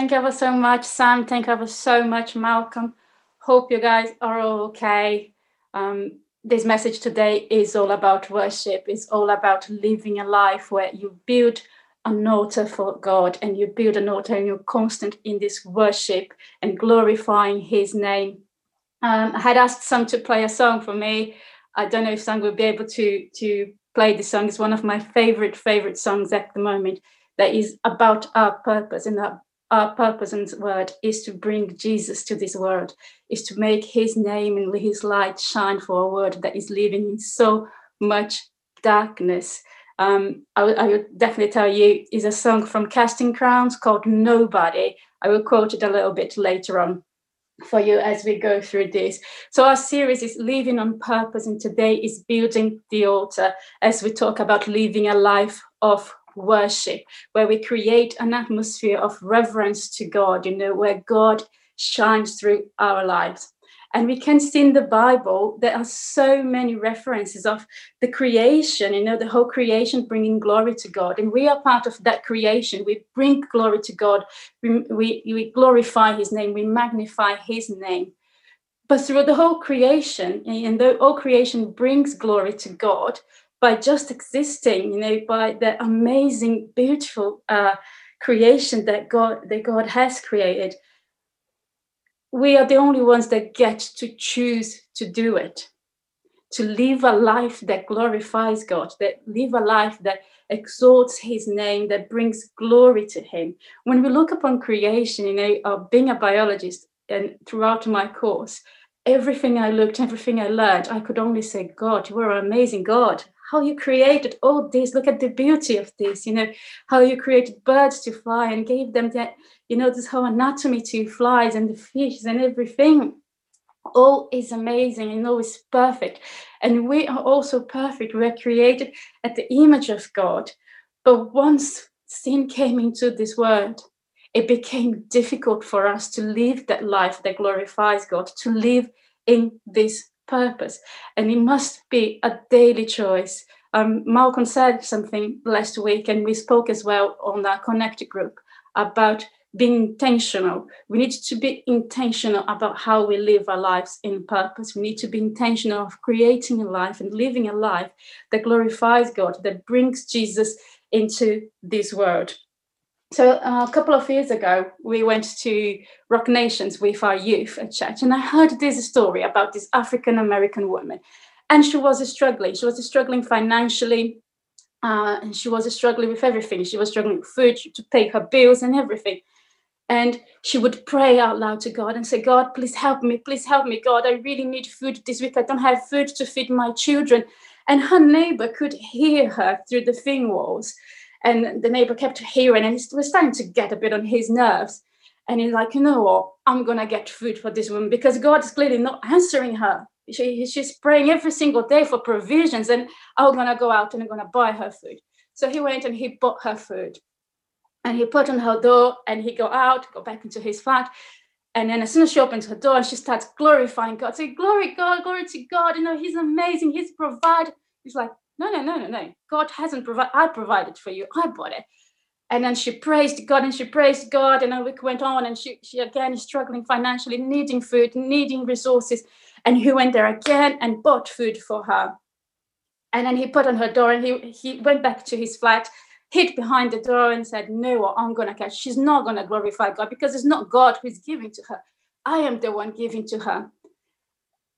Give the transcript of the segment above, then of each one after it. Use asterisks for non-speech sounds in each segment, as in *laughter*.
Thank you ever so much, Sam. Thank you ever so much, Malcolm. Hope you guys are all okay. Um, this message today is all about worship. It's all about living a life where you build an altar for God and you build an altar and you're constant in this worship and glorifying His name. Um, I had asked Sam to play a song for me. I don't know if Sam will be able to to play the song. It's one of my favorite favorite songs at the moment. That is about our purpose and our, our purpose and word is to bring Jesus to this world, is to make His name and His light shine for a world that is living in so much darkness. Um, would definitely tell you is a song from Casting Crowns called Nobody. I will quote it a little bit later on for you as we go through this. So our series is living on purpose, and today is building the altar as we talk about living a life of worship, where we create an atmosphere of reverence to God, you know, where God shines through our lives. And we can see in the Bible, there are so many references of the creation, you know, the whole creation bringing glory to God. And we are part of that creation. We bring glory to God. We, we, we glorify his name. We magnify his name. But through the whole creation, and though all creation brings glory to God by just existing, you know, by the amazing, beautiful uh, creation that God that God has created, we are the only ones that get to choose to do it to live a life that glorifies god that live a life that exalts his name that brings glory to him. When we look upon creation you know uh, being a biologist and throughout my course everything i looked everything i learned i could only say god you are an amazing god how you created all this look at the beauty of this you know how you created birds to fly and gave them that you know this whole anatomy to flies and the fishes and everything. All is amazing and all is perfect. And we are also perfect. We are created at the image of god. But once sin came into this world it became difficult for us to live that life that glorifies god to live in this purpose. And it must be a daily choice. Um, Malcolm said something last week, and we spoke as well on our connected group about being intentional. We need to be intentional about how we live our lives in purpose. We need to be intentional of creating a life and living a life that glorifies God, that brings Jesus into this world. So uh, a couple of years ago, we went to Rock Nations with our youth at church, and I heard this story about this African American woman, and she was struggling. She was struggling financially, uh, and she was struggling with everything. She was struggling with food to pay her bills and everything. And she would pray out loud to God and say, God, please help me. Please help me. God, I really need food this week. I don't have food to feed my children. And her neighbor could hear her through the thin walls. And the neighbor kept hearing, and it was starting to get a bit on his nerves. And he's like, you know what? I'm gonna get food for this woman because God is clearly not answering her. She, she's praying every single day for provisions, and I'm gonna go out and I'm gonna buy her food. So he went and he bought her food, and he put on her door, and he go out, go back into his flat, and then as soon as she opens her door and she starts glorifying God, say, Glory, God, glory to God, you know, He's amazing, He's provided. He's like, no, no, no, no, no. God hasn't provided. I provided for you. I bought it. And then she praised God and she praised God. And a week went on and she, she again is struggling financially, needing food, needing resources. And he went there again and bought food for her. And then he put on her door and he, he went back to his flat, hid behind the door and said, No, I'm going to catch. She's not going to glorify God because it's not God who's giving to her. I am the one giving to her.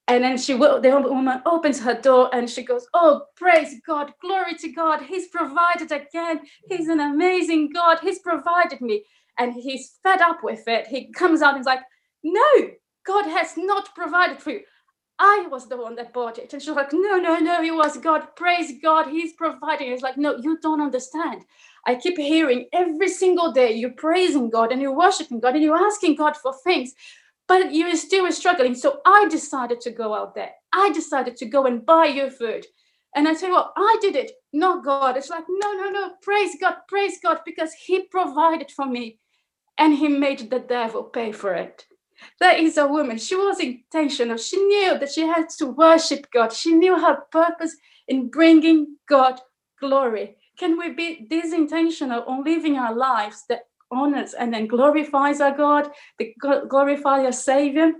And then she will, the woman opens her door and she goes, Oh, praise God, glory to God. He's provided again. He's an amazing God. He's provided me. And he's fed up with it. He comes out and he's like, No, God has not provided for you. I was the one that bought it. And she's like, No, no, no, it was God. Praise God. He's providing. He's like, No, you don't understand. I keep hearing every single day you're praising God and you're worshiping God and you're asking God for things but you still struggling. So I decided to go out there. I decided to go and buy your food. And I tell you what, I did it, not God. It's like, no, no, no, praise God, praise God, because He provided for me and He made the devil pay for it. There is a woman. She was intentional. She knew that she had to worship God. She knew her purpose in bringing God glory. Can we be this intentional on living our lives that honors and then glorifies our God, that glorifies our Savior.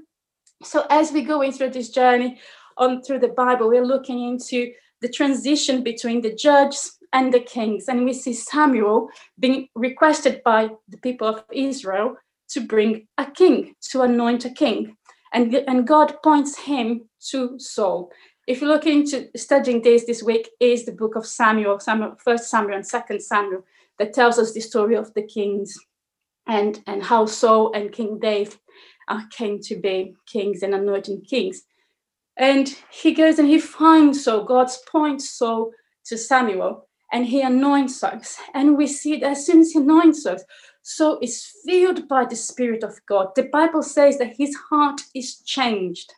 So as we're going through this journey on through the Bible, we're looking into the transition between the judges and the kings. And we see Samuel being requested by the people of Israel to bring a king, to anoint a king. And, and God points him to Saul. If you look into studying this this week, is the book of Samuel, Samuel, First Samuel and Second Samuel, that tells us the story of the kings and, and how Saul and King David uh, came to be kings and anointing kings. And he goes and he finds Saul, God's points Saul to Samuel, and he anoints us. And we see that as soon as he anoints us, Saul is filled by the Spirit of God. The Bible says that his heart is changed.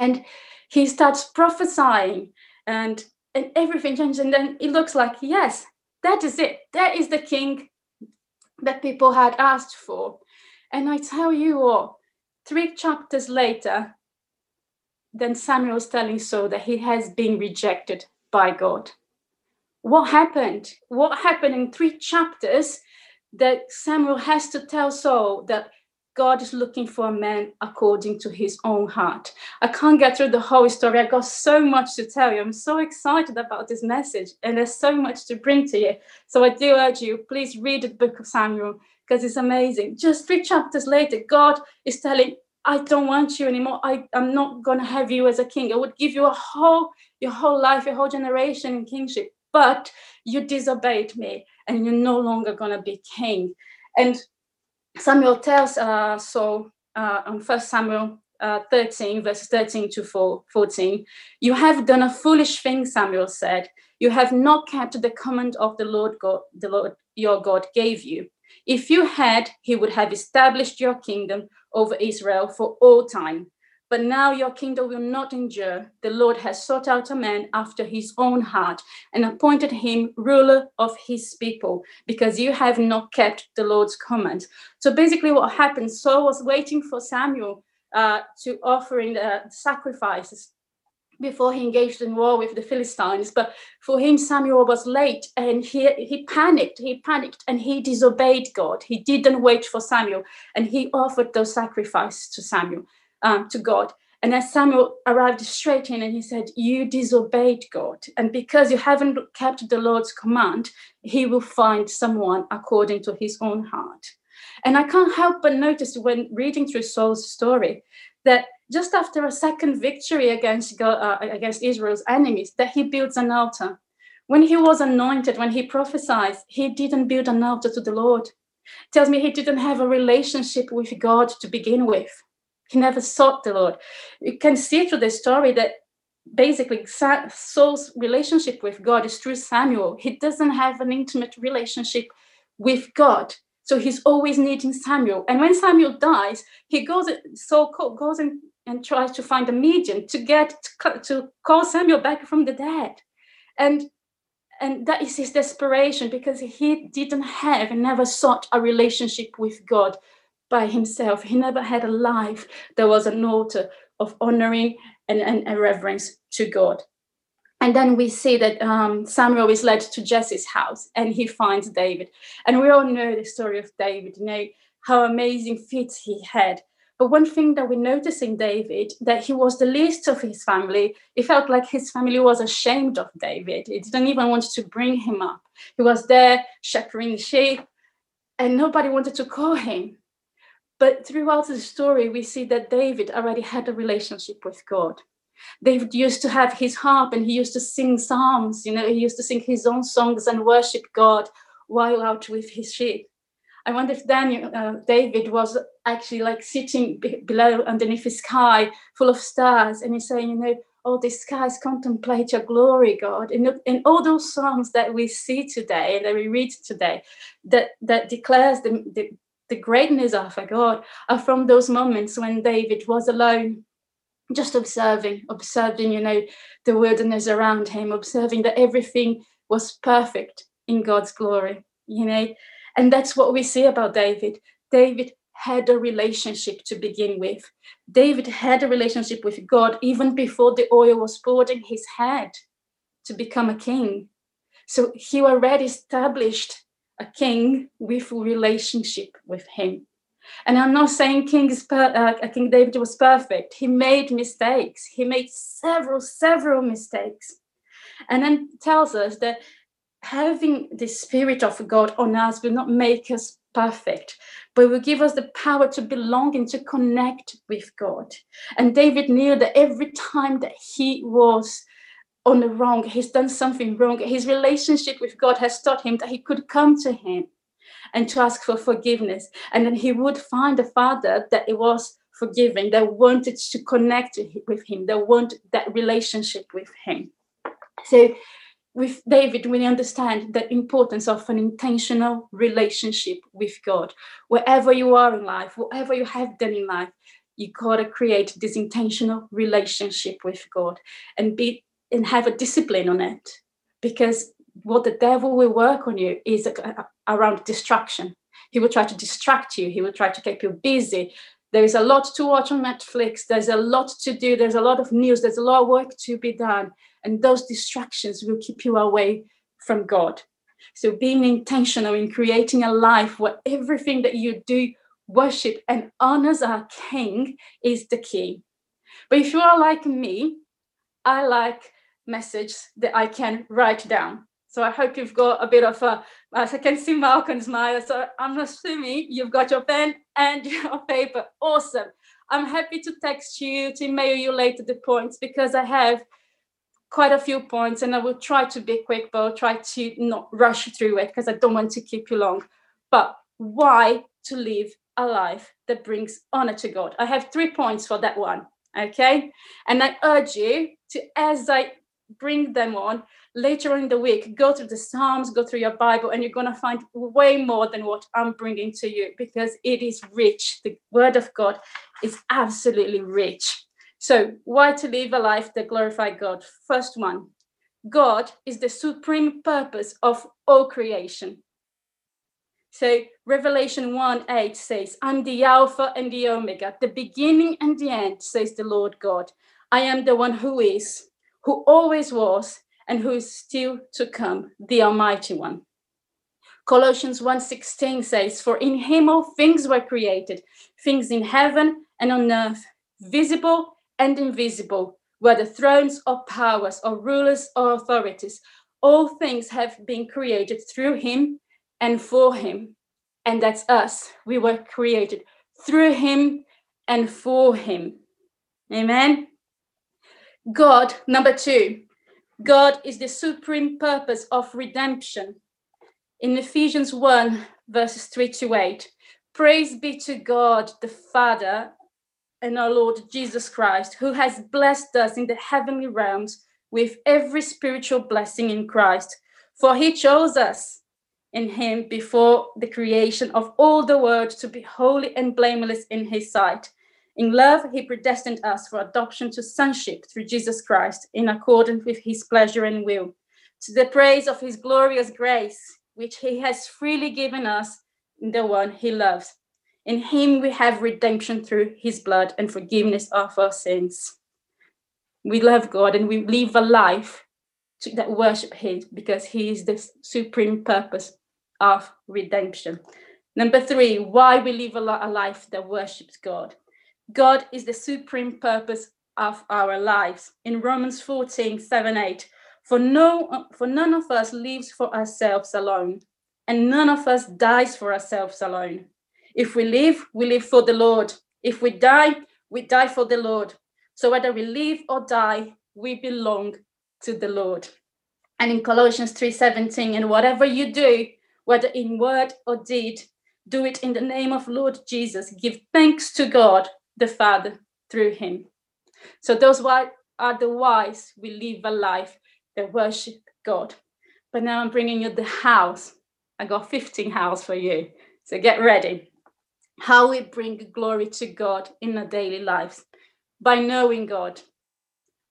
And he starts prophesying and, and everything changes. And then it looks like, yes, that is it. That is the king that people had asked for. And I tell you all, three chapters later, then Samuel is telling Saul that he has been rejected by God. What happened? What happened in three chapters that Samuel has to tell Saul that God is looking for a man according to his own heart. I can't get through the whole story. I got so much to tell you. I'm so excited about this message, and there's so much to bring to you. So I do urge you, please read the book of Samuel because it's amazing. Just three chapters later, God is telling, I don't want you anymore. I, I'm not gonna have you as a king. I would give you a whole, your whole life, your whole generation in kingship, but you disobeyed me and you're no longer gonna be king. And Samuel tells uh, Saul uh, on First Samuel uh, 13, verses 13 to 14, you have done a foolish thing, Samuel said. You have not kept the command of the Lord God, the Lord your God gave you. If you had, he would have established your kingdom over Israel for all time. But now your kingdom will not endure. The Lord has sought out a man after his own heart and appointed him ruler of his people because you have not kept the Lord's command. So basically, what happened Saul was waiting for Samuel uh, to offering the sacrifices before he engaged in war with the Philistines. But for him, Samuel was late and he, he panicked. He panicked and he disobeyed God. He didn't wait for Samuel and he offered those sacrifices to Samuel um, to God. And as Samuel arrived straight in and he said, You disobeyed God. And because you haven't kept the Lord's command, he will find someone according to his own heart. And I can't help but notice when reading through Saul's story that just after a second victory against, God, uh, against Israel's enemies, that he builds an altar. When he was anointed, when he prophesied, he didn't build an altar to the Lord. It tells me he didn't have a relationship with God to begin with. He never sought the Lord. You can see through the story that basically Saul's relationship with God is through Samuel. He doesn't have an intimate relationship with God. So he's always needing Samuel. And when Samuel dies, he goes, Saul goes and, and tries to find a medium to get to, call Samuel back from the dead. And and that is his desperation because he didn't have and never sought a relationship with God by himself. He never had a life that was an altar of honoring and, and, and reverence to God. And then we see that um, Samuel is led to Jesse's house and he finds David. And we all know the story of David, you know, how amazing feats he had. But one thing that we notice in David, that he was the least of his family. It felt like his family was ashamed of David. It didn't even want to bring him up. He was there shepherding sheep, and nobody wanted to call him. But throughout the story, we see that David already had a relationship with God. David used to have his harp and he used to sing psalms. You know, he used to sing his own songs and worship God while out with his sheep. I wonder if Daniel, uh, David was actually like sitting b- below underneath the sky full of stars and he's saying, you know, all the skies contemplate your glory, God. And, and all those songs that we see today and that we read today that, that declares the, the, the greatness of our God are from those moments when David was alone, just observing, observing, you know, the wilderness around him, observing that everything was perfect in God's glory, you know. And that's what we see about David. David had a relationship to begin with. David had a relationship with God even before the oil was poured in his head to become a king. So he already established a king with relationship with him. And I'm not saying King, is per, uh, King David was perfect. He made mistakes. He made several, several mistakes. And then tells us that having the Spirit of God on us will not make us perfect, but will give us the power to belong and to connect with God. And David knew that every time that he was on the wrong, he's done something wrong, his relationship with God has taught him that he could come to him and to ask for forgiveness. And then he would find a father that it was forgiving, that wanted to connect with him, that wanted that relationship with him. So with David, we understand the importance of an intentional relationship with God. Wherever you are in life, whatever you have done in life, you gotta create this intentional relationship with God and be and have a discipline on it. Because what the devil will work on you is around distraction. He will try to distract you, he will try to keep you busy. There is a lot to watch on Netflix, there's a lot to do, there's a lot of news, there's a lot of work to be done and those distractions will keep you away from God. So, being intentional in creating a life where everything that you do worship and honors our King is the key. But if you are like me, I like messages that I can write down. So I hope you've got a bit of a, as I can see Malcolm smile. So I'm assuming you've got your pen and *laughs* your paper. Awesome. I'm happy to text you, to email you later the points because I have quite a few points and I will try to be quick, but I'll try to not rush through it because I don't want to keep you long. But why to live a life that brings honor to God? I have three points for that one. Okay. And I urge you to, as I bring them on later in the week, go through the Psalms, go through your Bible, and you're going to find way more than what I'm bringing to you because it is rich. The Word of God is absolutely rich. So, why to live a life that glorifies God? First one, God is the supreme purpose of all creation. So, Revelation 1 8 says, I'm the Alpha and the Omega, the beginning and the end, says the Lord God. I am the one who is, who always was, and who is still to come, the Almighty One. Colossians 1:16 says, For in him all things were created, things in heaven and on earth, visible and invisible, whether thrones or powers or rulers or authorities, all things have been created through him and for him. And that's us. We were created through him and for him. Amen. God, number two, God is the supreme purpose of redemption. In Ephesians 1, verses 3 to 8, praise be to God the Father and our Lord Jesus Christ, who has blessed us in the heavenly realms with every spiritual blessing in Christ. For he chose us in him before the creation of all the world to be holy and blameless in his sight. In love, he predestined us for adoption to sonship through Jesus Christ, in accordance with his pleasure and will, to the praise of his glorious grace, which he has freely given us in the one he loves. In him we have redemption through his blood and forgiveness of our sins. We love God and we live a life to, that worship him because he is the supreme purpose of redemption. Number three, why we live a, a life that worships God. God is the supreme purpose of our lives. In Romans 14, 7, 8, for no for none of us lives for ourselves alone, and none of us dies for ourselves alone. If we live, we live for the Lord. If we die, we die for the Lord. So whether we live or die, we belong to the Lord. And in Colossians 3:17, and whatever you do, whether in word or deed, do it in the name of Lord Jesus. Give thanks to God the Father through him. So those are the whys we live a life that worship God. But now I'm bringing you the house. I got 15 house for you. So get ready how we bring glory to God in our daily lives by knowing God.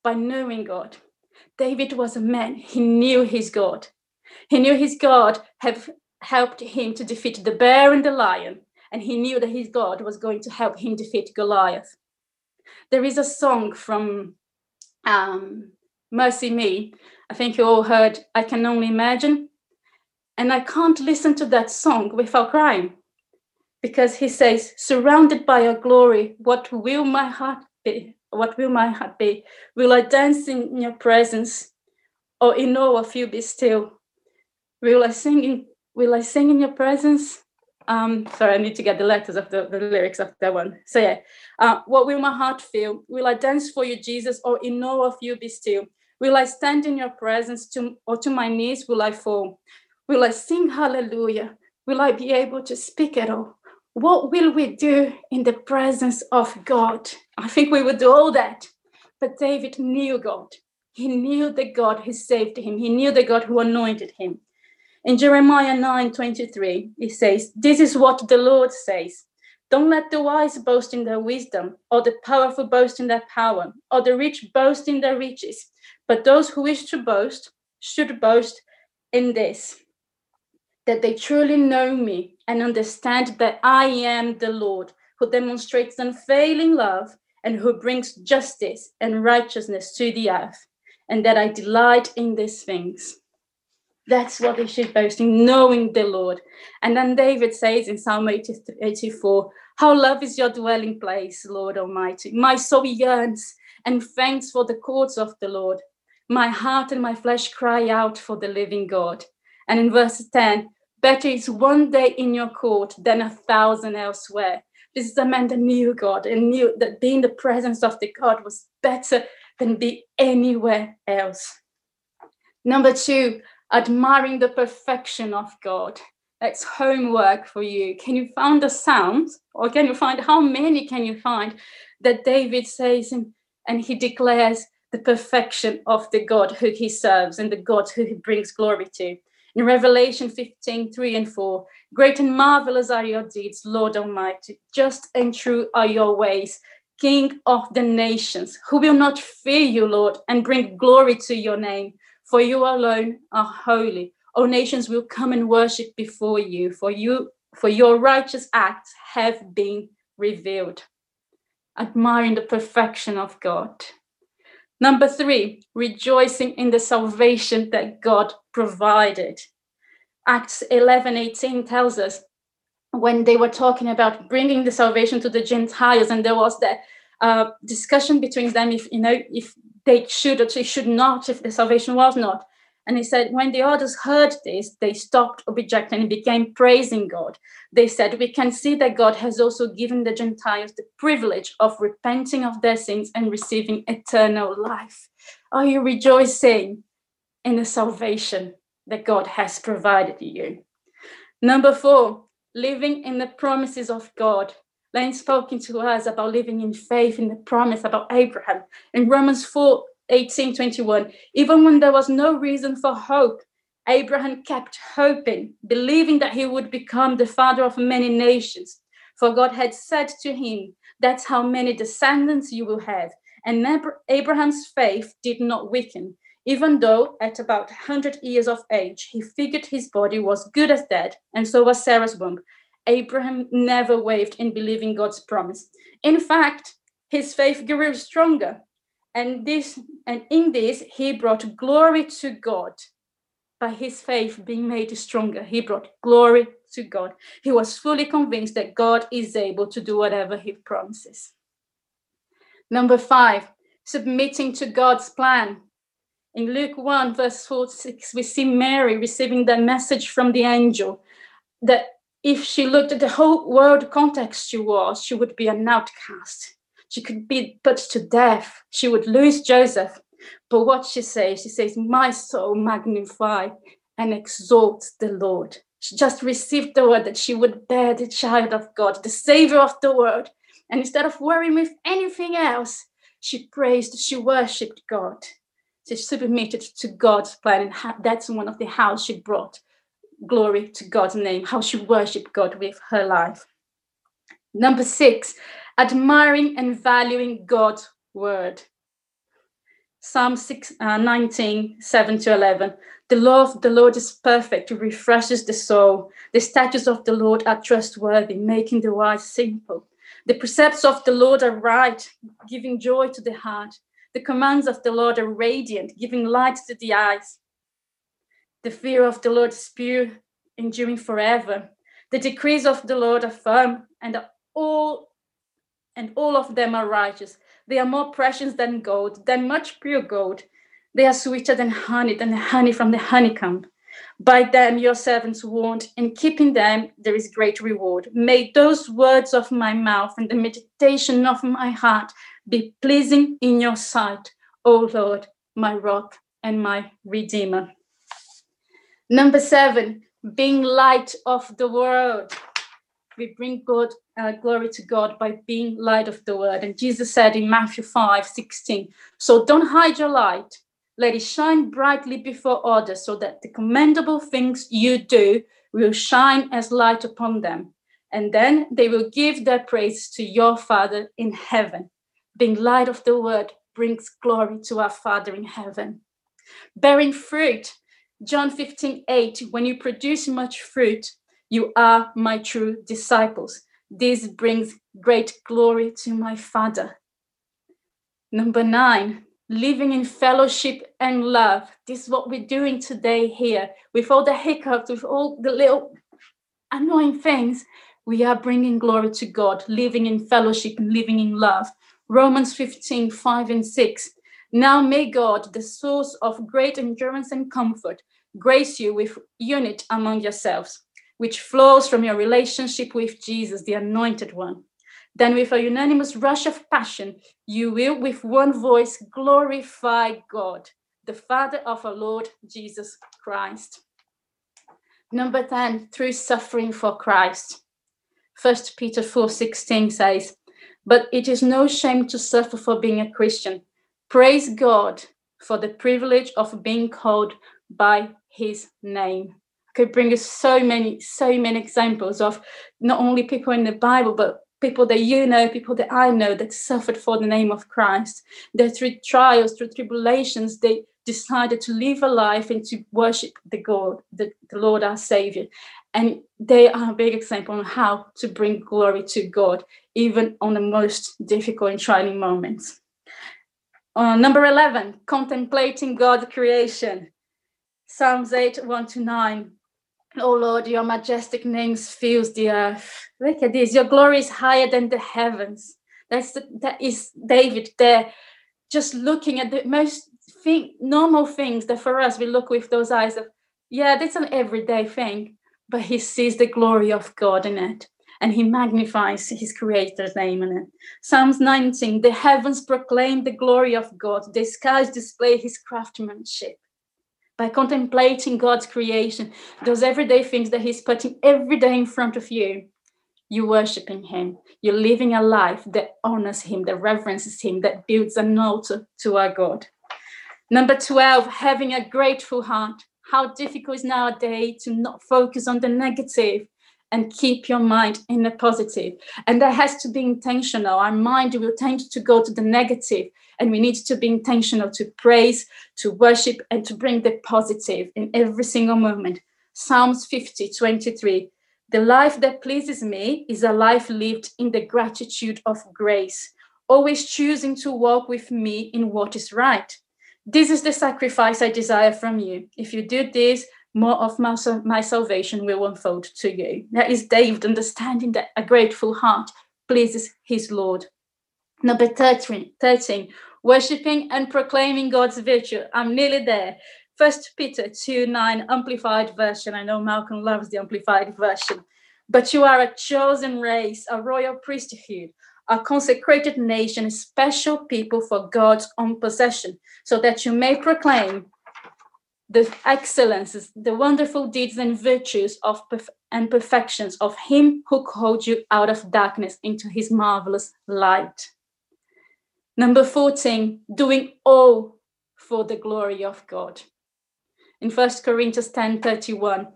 By knowing God. David was a man, he knew his God. He knew his God have helped him to defeat the bear and the lion, and he knew that his God was going to help him defeat Goliath. There is a song from um, MercyMe. I think you all heard I Can Only Imagine. And I can't listen to that song without crying because he says, Surrounded by your glory, what will my heart be? What will my heart be? Will I dance in your presence or in awe of you be still? Will I sing in, will I sing in your presence? Um, sorry, I need to get the letters of the, the lyrics of that one. So yeah, uh, what will my heart feel? Will I dance for you, Jesus, or in awe of you be still? Will I stand in your presence to, or to my knees will I fall? Will I sing hallelujah? Will I be able to speak at all? What will we do in the presence of God? I think we would do all that. But David knew God. He knew the God who saved him. He knew the God who anointed him. In Jeremiah 9 23, it says, This is what the Lord says. Don't let the wise boast in their wisdom, or the powerful boast in their power, or the rich boast in their riches. But those who wish to boast should boast in this that they truly know me and understand that I am the Lord, who demonstrates unfailing love and who brings justice and righteousness to the earth, and that I delight in these things. That's what they should boast in, knowing the Lord. And then David says in Psalm 84, How love is your dwelling place, Lord Almighty. My soul yearns and thanks for the courts of the Lord. My heart and my flesh cry out for the living God. And in verse 10, better is one day in your court than a thousand elsewhere. This is a man that knew God and knew that being the presence of the God was better than be anywhere else. Number two, admiring the perfection of God. That's homework for you. Can you find the Psalms, or can you find how many can you find that David says and, and he declares the perfection of the God who he serves and the God who he brings glory to? In Revelation 15, 3 and 4, great and marvelous are your deeds, Lord Almighty. Just and true are your ways, King of the nations, who will not fear you, Lord, and bring glory to your name. For you alone are holy. All nations will come and worship before you, for you, for your righteous acts have been revealed. Admiring the perfection of God. Number three, rejoicing in the salvation that God provided. Acts 11 18 tells us when they were talking about bringing the salvation to the Gentiles, and there was that uh, discussion between them if you know if they should or they should not, if the salvation was not. And he said, when the others heard this, they stopped objecting and began praising God. They said, We can see that God has also given the Gentiles the privilege of repenting of their sins and receiving eternal life. Are you rejoicing in the salvation that God has provided you? Number four, living in the promises of God. Lane spoken to us about living in faith in the promise about Abraham. In Romans 4 18 21, even when there was no reason for hope, Abraham kept hoping, believing that he would become the father of many nations. For God had said to him, That's how many descendants you will have. And Abraham's faith did not weaken, even though at about 100 years of age, he figured his body was good as dead, and so was Sarah's womb. Abraham never wavered in believing God's promise. In fact, his faith grew stronger. And this and in this he brought glory to God. By his faith being made stronger, he brought glory to God. He was fully convinced that God is able to do whatever he promises. Number five, submitting to God's plan. In Luke 1, verse 46, we see Mary receiving the message from the angel that if she looked at the whole world context she was, she would be an outcast. She could be put to death. She would lose Joseph. But what she says, she says, My soul magnify and exalt the Lord. She just received the word that she would bear the child of God, the savior of the world. And instead of worrying with anything else, she praised, she worshipped God. She submitted to God's plan. And that's one of the how she brought glory to God's name, how she worshiped God with her life. Number six, admiring and valuing God's word. Psalm 6, uh, 19, 7 to 11. The law of the Lord is perfect, it refreshes the soul. The statutes of the Lord are trustworthy, making the wise simple. The precepts of the Lord are right, giving joy to the heart. The commands of the Lord are radiant, giving light to the eyes. The fear of the Lord pure, enduring forever. The decrees of the Lord are firm, and all and all of them are righteous. They are more precious than gold, than much pure gold. They are sweeter than honey, than the honey from the honeycomb. By them your servants warned, in keeping them there is great reward. May those words of my mouth and the meditation of my heart be pleasing in your sight, O Lord, my rock and my redeemer. Number seven, being light of the world. We bring God uh, glory to God by being light of the world. And Jesus said in Matthew 5 16, So don't hide your light let it shine brightly before others so that the commendable things you do will shine as light upon them. And then they will give their praise to your Father in heaven. Being light of the world brings glory to our Father in heaven. Bearing fruit, John 15, 8, when you produce much fruit, you are my true disciples. This brings great glory to my Father. Number nine, living in fellowship and love. This is what we're doing today here. With all the hiccups, with all the little annoying things, we are bringing glory to God, living in fellowship and living in love. Romans 15, 5 and 6. Now may God, the source of great endurance and comfort, grace you with unity among yourselves, which flows from your relationship with Jesus, the anointed one then, with a unanimous rush of passion, you will, with one voice, glorify God, the Father of our Lord Jesus Christ. Number 10, through suffering for Christ. First Peter 4:16 says, "But it is no shame to suffer for being a Christian. Praise God for the privilege of being called by his name." I could bring us so many, so many examples of not only people in the Bible, but people that you know, people that I know that suffered for the name of Christ, that through trials, through tribulations, they decided to live a life and to worship the God, the, the Lord our Savior. And they are a big example on how to bring glory to God, even on the most difficult and trying moments. Uh, number 11, contemplating God's creation. Psalms 8, 1 to 9. Oh Lord, your majestic names fills the earth. Look at this. Your glory is higher than the heavens. That's the, that is David there, just looking at the most thing, normal things that for us we look with those eyes of, yeah, that's an everyday thing, but he sees the glory of God in it and he magnifies his creator's name in it. Psalms 19, the heavens proclaim the glory of God, the skies display his craftsmanship by contemplating God's creation, those everyday things that He's putting every day in front of you, you're worshiping Him. You're living a life that honors Him, that reverences Him, that builds an altar to our God. Number 12, having a grateful heart. How difficult is nowadays to not focus on the negative and keep your mind in the positive. And that has to be intentional. Our mind will tend to go to the negative, and we need to be intentional to praise, to worship, and to bring the positive in every single moment. Psalms 50, 23. The life that pleases me is a life lived in the gratitude of grace, always choosing to walk with me in what is right. This is the sacrifice I desire from you. If you do this, more of my, my salvation will unfold to you. That is David understanding that a grateful heart pleases his Lord. Number 13, 13 worshipping and proclaiming God's virtue. I'm nearly there. First Peter 2 9, amplified version. I know Malcolm loves the amplified version. But you are a chosen race, a royal priesthood, a consecrated nation, a special people for God's own possession, so that you may proclaim the excellences, the wonderful deeds and virtues of perf- and perfections of him who called you out of darkness into his marvelous light. Number 14, doing all for the glory of God. In 1 Corinthians 10 31,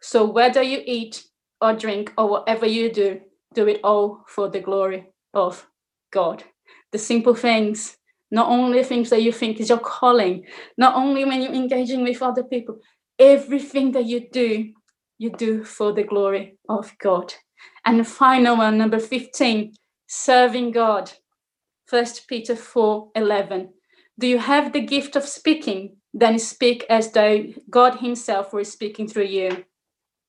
so whether you eat or drink or whatever you do, do it all for the glory of God. The simple things not only things that you think is your calling, not only when you're engaging with other people, everything that you do, you do for the glory of God. And the final one, number 15, serving God. First Peter 4 11. Do you have the gift of speaking? Then speak as though God Himself were speaking through you.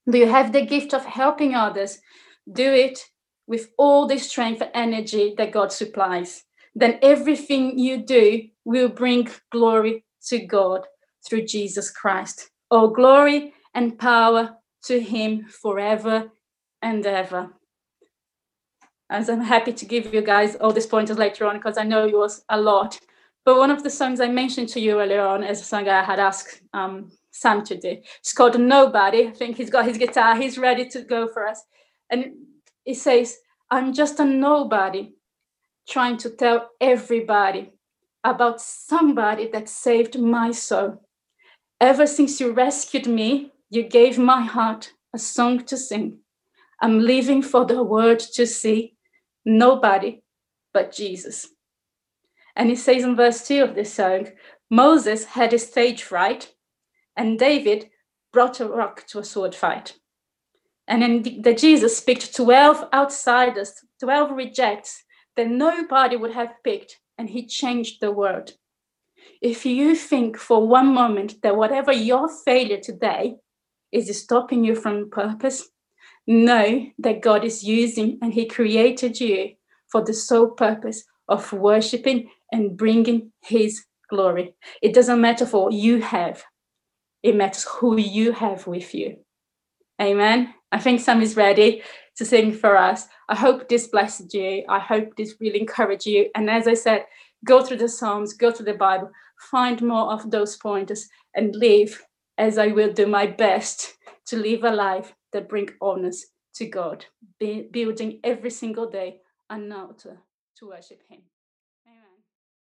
Do you have the gift of helping others? Do it with all the strength and energy that God supplies. Then everything you do will bring glory to God through Jesus Christ. All glory and power to Him forever and ever. As I'm happy to give you guys all these pointers later on because I know it was a lot. But one of the songs I mentioned to you earlier on is a song I had asked um, Sam to do. It's called Nobody. I think he's got his guitar, he's ready to go for us. And it says, I'm just a nobody trying to tell everybody about somebody that saved my soul. Ever since you rescued me, you gave my heart a song to sing. I'm living for the world to see nobody but Jesus. And he says in verse 2 of this song Moses had a stage fright, and David brought a rock to a sword fight. And then the Jesus picked 12 outsiders, 12 rejects that nobody would have picked, and he changed the world. If you think for one moment that whatever your failure today is stopping you from purpose, know that God is using and He created you for the sole purpose of worshiping and bringing His glory. It doesn't matter for what you have, it matters who you have with you. Amen. I think Sam is ready to sing for us. I hope this blessed you. I hope this will encourage you. And as I said, go through the Psalms, go through the Bible, find more of those pointers, and live as I will do my best to live a life that bring honors to God, building every single day an altar to worship Him.